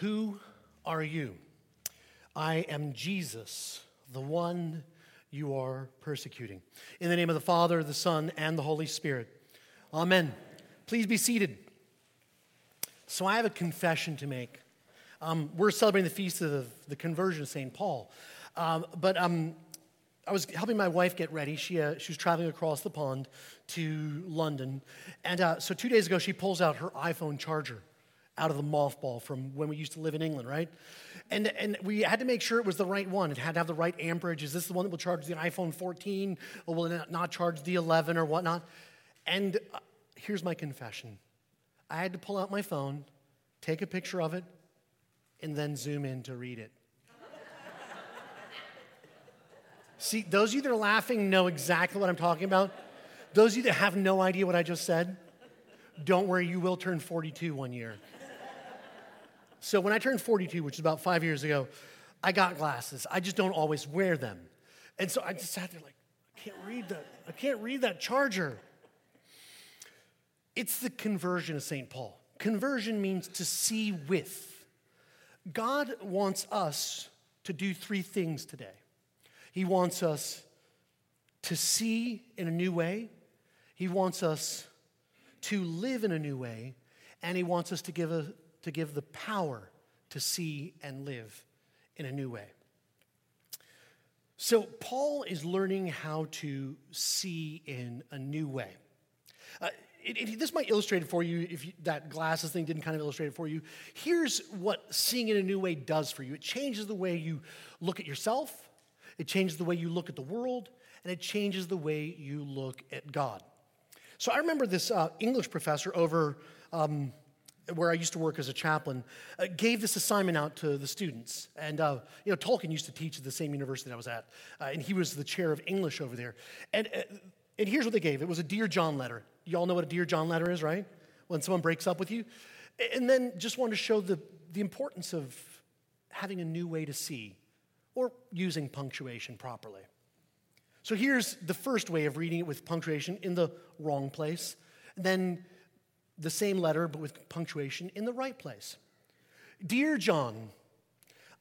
Who are you? I am Jesus, the one you are persecuting. In the name of the Father, the Son, and the Holy Spirit. Amen. Please be seated. So, I have a confession to make. Um, we're celebrating the feast of the, the conversion of St. Paul. Um, but um, I was helping my wife get ready. She, uh, she was traveling across the pond to London. And uh, so, two days ago, she pulls out her iPhone charger out of the mothball from when we used to live in England, right? And, and we had to make sure it was the right one. It had to have the right amperage. Is this the one that will charge the iPhone 14 or will it not charge the 11 or whatnot? And uh, here's my confession I had to pull out my phone, take a picture of it, and then zoom in to read it. See, those of you that are laughing know exactly what I'm talking about. Those of you that have no idea what I just said, don't worry, you will turn 42 one year. So when I turned 42, which is about five years ago, I got glasses. I just don't always wear them. And so I just sat there like, I can't read that. I can't read that charger. It's the conversion of St. Paul. Conversion means to see with. God wants us to do three things today. He wants us to see in a new way, He wants us to live in a new way, and He wants us to give a to give the power to see and live in a new way. So, Paul is learning how to see in a new way. Uh, it, it, this might illustrate it for you if you, that glasses thing didn't kind of illustrate it for you. Here's what seeing in a new way does for you it changes the way you look at yourself, it changes the way you look at the world, and it changes the way you look at God. So, I remember this uh, English professor over. Um, where I used to work as a chaplain, uh, gave this assignment out to the students. And, uh, you know, Tolkien used to teach at the same university that I was at, uh, and he was the chair of English over there. And, uh, and here's what they gave it was a Dear John letter. You all know what a Dear John letter is, right? When someone breaks up with you. And then just wanted to show the, the importance of having a new way to see or using punctuation properly. So here's the first way of reading it with punctuation in the wrong place. And Then the same letter, but with punctuation in the right place. Dear John,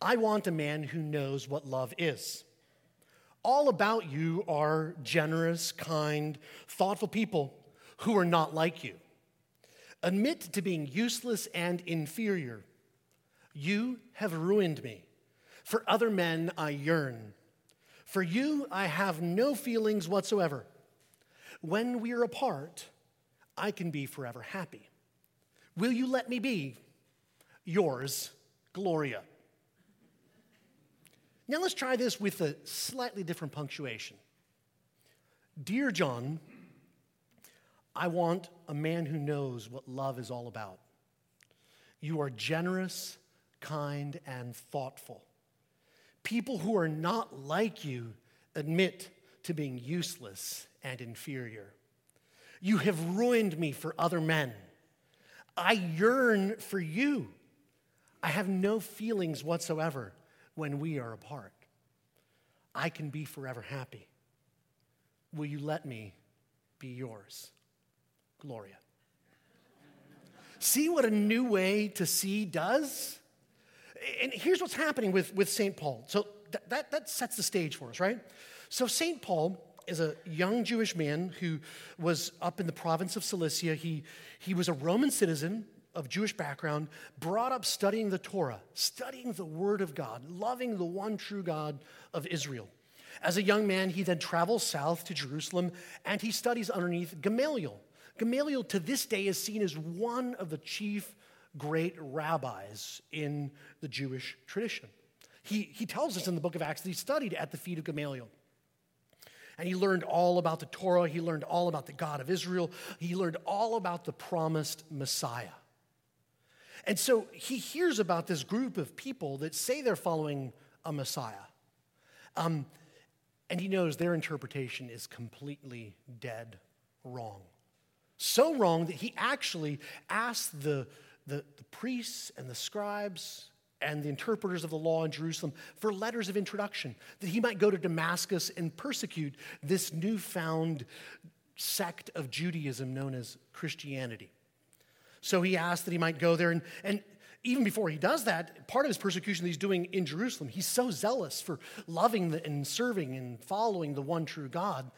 I want a man who knows what love is. All about you are generous, kind, thoughtful people who are not like you. Admit to being useless and inferior. You have ruined me. For other men, I yearn. For you, I have no feelings whatsoever. When we are apart, I can be forever happy. Will you let me be yours, Gloria? Now let's try this with a slightly different punctuation. Dear John, I want a man who knows what love is all about. You are generous, kind, and thoughtful. People who are not like you admit to being useless and inferior. You have ruined me for other men. I yearn for you. I have no feelings whatsoever when we are apart. I can be forever happy. Will you let me be yours? Gloria. See what a new way to see does? And here's what's happening with, with St. Paul. So that, that, that sets the stage for us, right? So St. Paul is a young Jewish man who was up in the province of Cilicia. He, he was a Roman citizen of Jewish background, brought up studying the Torah, studying the Word of God, loving the one true God of Israel. As a young man, he then travels south to Jerusalem and he studies underneath Gamaliel. Gamaliel, to this day, is seen as one of the chief great rabbis in the Jewish tradition. He, he tells us in the book of Acts that he studied at the feet of Gamaliel. And he learned all about the Torah. He learned all about the God of Israel. He learned all about the promised Messiah. And so he hears about this group of people that say they're following a Messiah. Um, and he knows their interpretation is completely dead wrong. So wrong that he actually asked the, the, the priests and the scribes and the interpreters of the law in Jerusalem for letters of introduction, that he might go to Damascus and persecute this newfound sect of Judaism known as Christianity. So he asked that he might go there, and, and even before he does that, part of his persecution that he's doing in Jerusalem, he's so zealous for loving the, and serving and following the one true God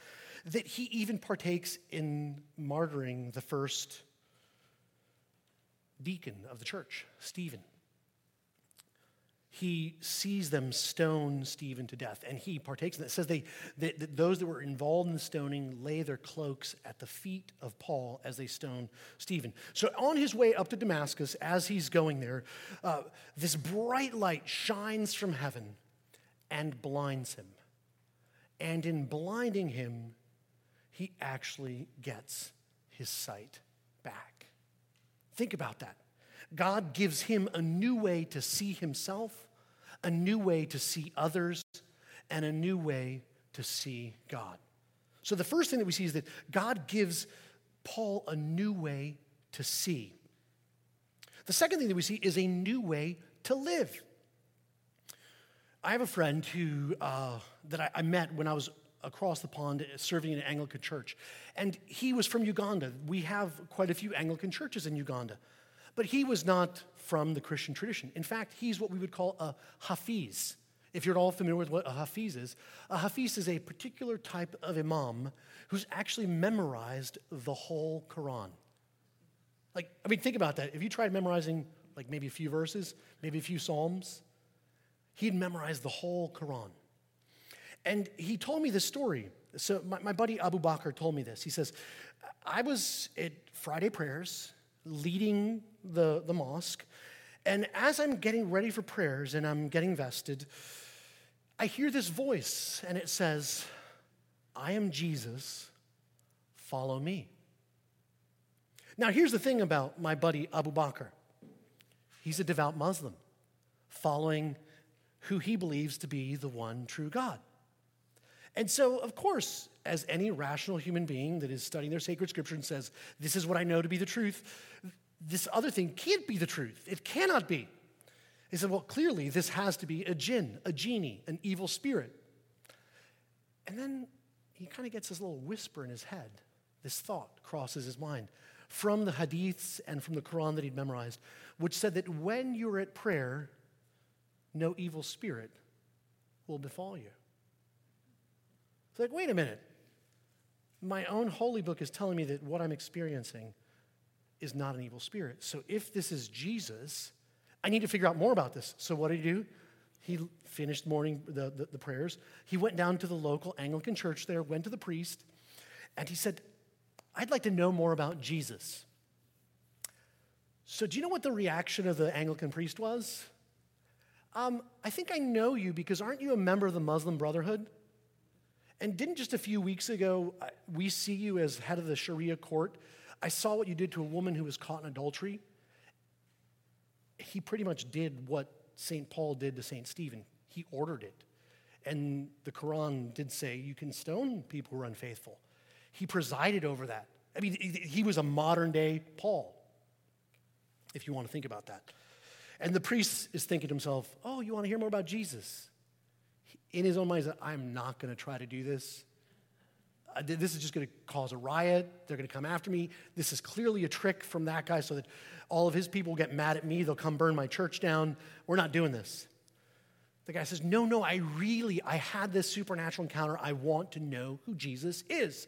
that he even partakes in martyring the first deacon of the church, Stephen he sees them stone Stephen to death, and he partakes in it. It says they, that, that those that were involved in the stoning lay their cloaks at the feet of Paul as they stone Stephen. So on his way up to Damascus, as he's going there, uh, this bright light shines from heaven and blinds him. And in blinding him, he actually gets his sight back. Think about that. God gives him a new way to see himself a new way to see others, and a new way to see God. So, the first thing that we see is that God gives Paul a new way to see. The second thing that we see is a new way to live. I have a friend who uh, that I, I met when I was across the pond serving in an Anglican church, and he was from Uganda. We have quite a few Anglican churches in Uganda, but he was not from the Christian tradition. In fact, he's what we would call a hafiz. If you're at all familiar with what a hafiz is, a hafiz is a particular type of imam who's actually memorized the whole Quran. Like, I mean, think about that. If you tried memorizing like maybe a few verses, maybe a few psalms, he'd memorize the whole Quran. And he told me this story. So my, my buddy Abu Bakr told me this. He says, I was at Friday prayers leading the, the mosque. And as I'm getting ready for prayers and I'm getting vested, I hear this voice and it says, I am Jesus, follow me. Now, here's the thing about my buddy Abu Bakr he's a devout Muslim, following who he believes to be the one true God. And so, of course, as any rational human being that is studying their sacred scripture and says, This is what I know to be the truth, this other thing can't be the truth. It cannot be. He said, Well, clearly, this has to be a jinn, a genie, an evil spirit. And then he kind of gets this little whisper in his head. This thought crosses his mind from the hadiths and from the Quran that he'd memorized, which said that when you're at prayer, no evil spirit will befall you. It's like, wait a minute. My own holy book is telling me that what I'm experiencing is not an evil spirit. So if this is Jesus, I need to figure out more about this. So what did he do? He finished morning the, the, the prayers. He went down to the local Anglican church there, went to the priest, and he said, I'd like to know more about Jesus. So, do you know what the reaction of the Anglican priest was? Um, I think I know you because aren't you a member of the Muslim Brotherhood? And didn't just a few weeks ago we see you as head of the Sharia court I saw what you did to a woman who was caught in adultery. He pretty much did what St. Paul did to St. Stephen. He ordered it. And the Quran did say you can stone people who are unfaithful. He presided over that. I mean, he was a modern day Paul, if you want to think about that. And the priest is thinking to himself, oh, you want to hear more about Jesus? In his own mind, he said, I'm not going to try to do this uh, this is just going to cause a riot. They're going to come after me. This is clearly a trick from that guy so that all of his people get mad at me. They'll come burn my church down. We're not doing this. The guy says, No, no, I really, I had this supernatural encounter. I want to know who Jesus is.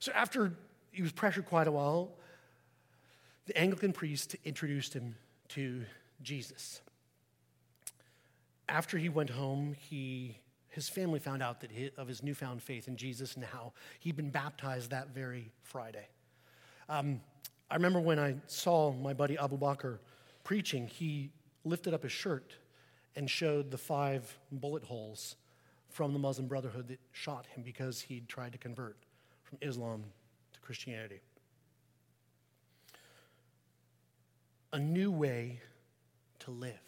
So after he was pressured quite a while, the Anglican priest introduced him to Jesus. After he went home, he his family found out that he, of his newfound faith in Jesus and how he'd been baptized that very Friday. Um, I remember when I saw my buddy Abu Bakr preaching, he lifted up his shirt and showed the five bullet holes from the Muslim Brotherhood that shot him because he'd tried to convert from Islam to Christianity. A new way to live,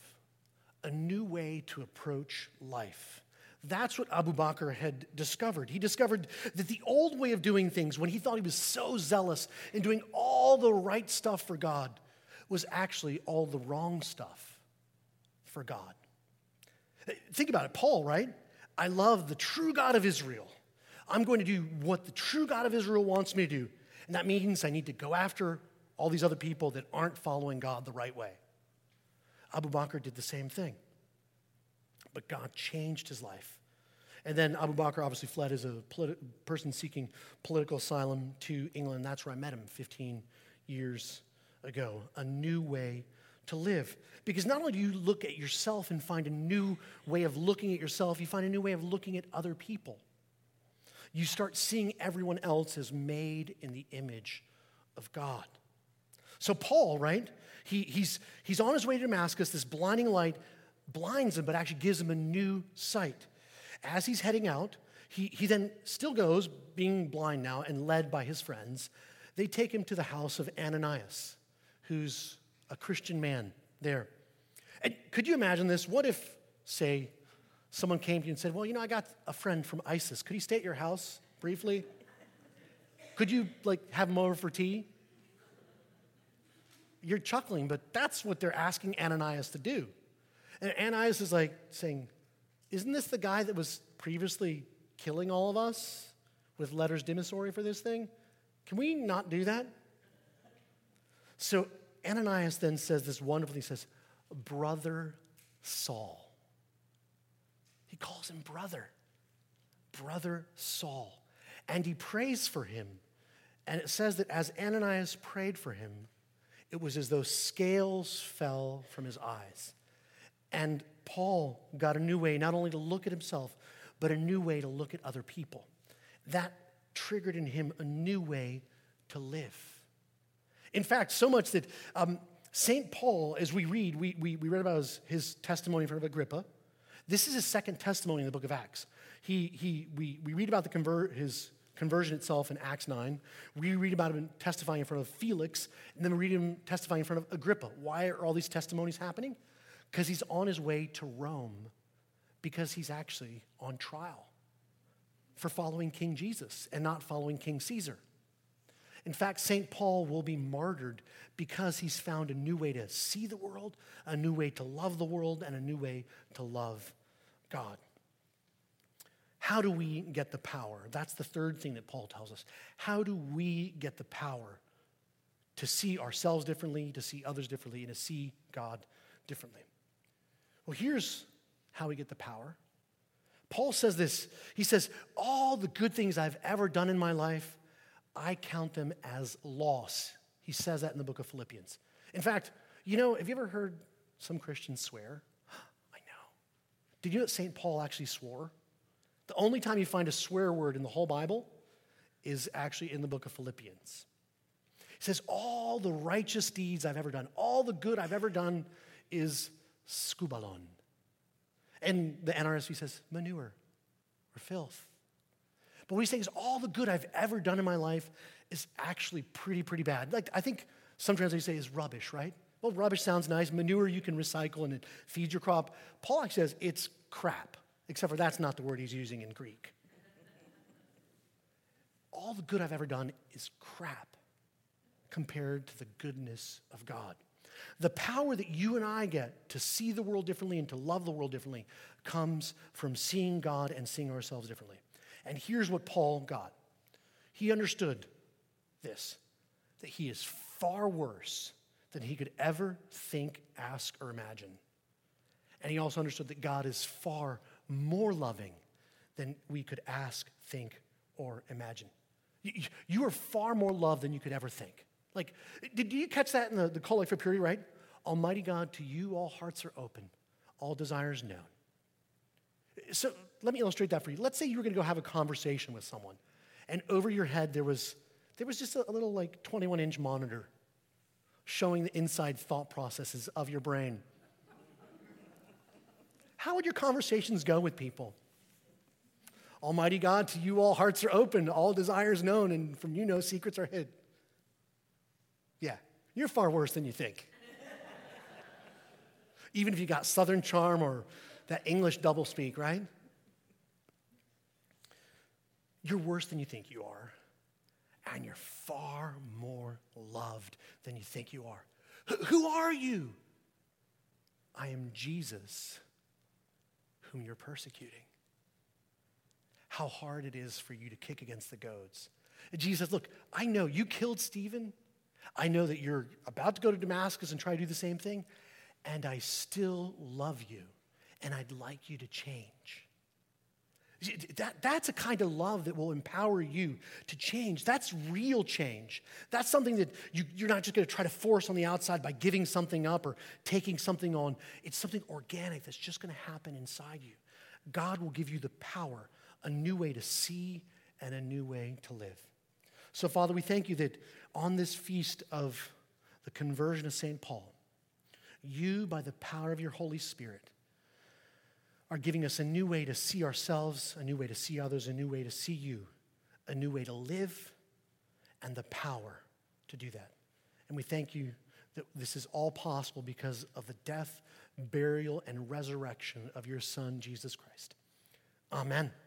a new way to approach life. That's what Abu Bakr had discovered. He discovered that the old way of doing things, when he thought he was so zealous in doing all the right stuff for God, was actually all the wrong stuff for God. Think about it, Paul, right? I love the true God of Israel. I'm going to do what the true God of Israel wants me to do. And that means I need to go after all these other people that aren't following God the right way. Abu Bakr did the same thing. But God changed his life. And then Abu Bakr obviously fled as a politi- person seeking political asylum to England. That's where I met him 15 years ago. A new way to live. Because not only do you look at yourself and find a new way of looking at yourself, you find a new way of looking at other people. You start seeing everyone else as made in the image of God. So, Paul, right? He, he's, he's on his way to Damascus. This blinding light blinds him, but actually gives him a new sight. As he's heading out, he, he then still goes, being blind now and led by his friends. They take him to the house of Ananias, who's a Christian man there. And could you imagine this? What if, say, someone came to you and said, Well, you know, I got a friend from ISIS. Could he stay at your house briefly? Could you, like, have him over for tea? You're chuckling, but that's what they're asking Ananias to do. And Ananias is like saying, Isn't this the guy that was previously killing all of us with letters dimissory for this thing? Can we not do that? So Ananias then says this wonderful thing. He says, Brother Saul. He calls him brother, brother Saul. And he prays for him. And it says that as Ananias prayed for him, it was as though scales fell from his eyes. And Paul got a new way not only to look at himself, but a new way to look at other people. That triggered in him a new way to live. In fact, so much that um, St. Paul, as we read, we, we, we read about his, his testimony in front of Agrippa. This is his second testimony in the book of Acts. He, he, we, we read about the convert, his conversion itself in Acts 9. We read about him testifying in front of Felix, and then we read him testifying in front of Agrippa. Why are all these testimonies happening? Because he's on his way to Rome, because he's actually on trial for following King Jesus and not following King Caesar. In fact, St. Paul will be martyred because he's found a new way to see the world, a new way to love the world, and a new way to love God. How do we get the power? That's the third thing that Paul tells us. How do we get the power to see ourselves differently, to see others differently, and to see God differently? Well, here's how we get the power. Paul says this He says, All the good things I've ever done in my life, I count them as loss. He says that in the book of Philippians. In fact, you know, have you ever heard some Christians swear? I know. Did you know that St. Paul actually swore? The only time you find a swear word in the whole Bible is actually in the book of Philippians. He says, All the righteous deeds I've ever done, all the good I've ever done is skubalon. And the NRSV says manure or filth. But what he's saying is all the good I've ever done in my life is actually pretty, pretty bad. Like I think some translators say is rubbish, right? Well, rubbish sounds nice. Manure you can recycle and it feeds your crop. Paul actually says it's crap, except for that's not the word he's using in Greek. all the good I've ever done is crap compared to the goodness of God. The power that you and I get to see the world differently and to love the world differently comes from seeing God and seeing ourselves differently. And here's what Paul got he understood this that he is far worse than he could ever think, ask, or imagine. And he also understood that God is far more loving than we could ask, think, or imagine. You are far more loved than you could ever think. Like, did you catch that in the, the collect for purity, right? Almighty God, to you all hearts are open, all desires known. So let me illustrate that for you. Let's say you were going to go have a conversation with someone, and over your head there was, there was just a, little like 21 inch monitor showing the inside thought processes of your brain. How would your conversations go with people? Almighty God, to you all hearts are open, all desires known, and from you no secrets are hid. Yeah, you're far worse than you think. Even if you got Southern charm or that English doublespeak, right? You're worse than you think you are, and you're far more loved than you think you are. Who are you? I am Jesus, whom you're persecuting. How hard it is for you to kick against the goads. And Jesus says, Look, I know you killed Stephen. I know that you're about to go to Damascus and try to do the same thing. and I still love you, and I'd like you to change. That, that's a kind of love that will empower you to change. That's real change. That's something that you, you're not just going to try to force on the outside by giving something up or taking something on. It's something organic that's just going to happen inside you. God will give you the power, a new way to see and a new way to live. So, Father, we thank you that on this feast of the conversion of St. Paul, you, by the power of your Holy Spirit, are giving us a new way to see ourselves, a new way to see others, a new way to see you, a new way to live, and the power to do that. And we thank you that this is all possible because of the death, burial, and resurrection of your Son, Jesus Christ. Amen.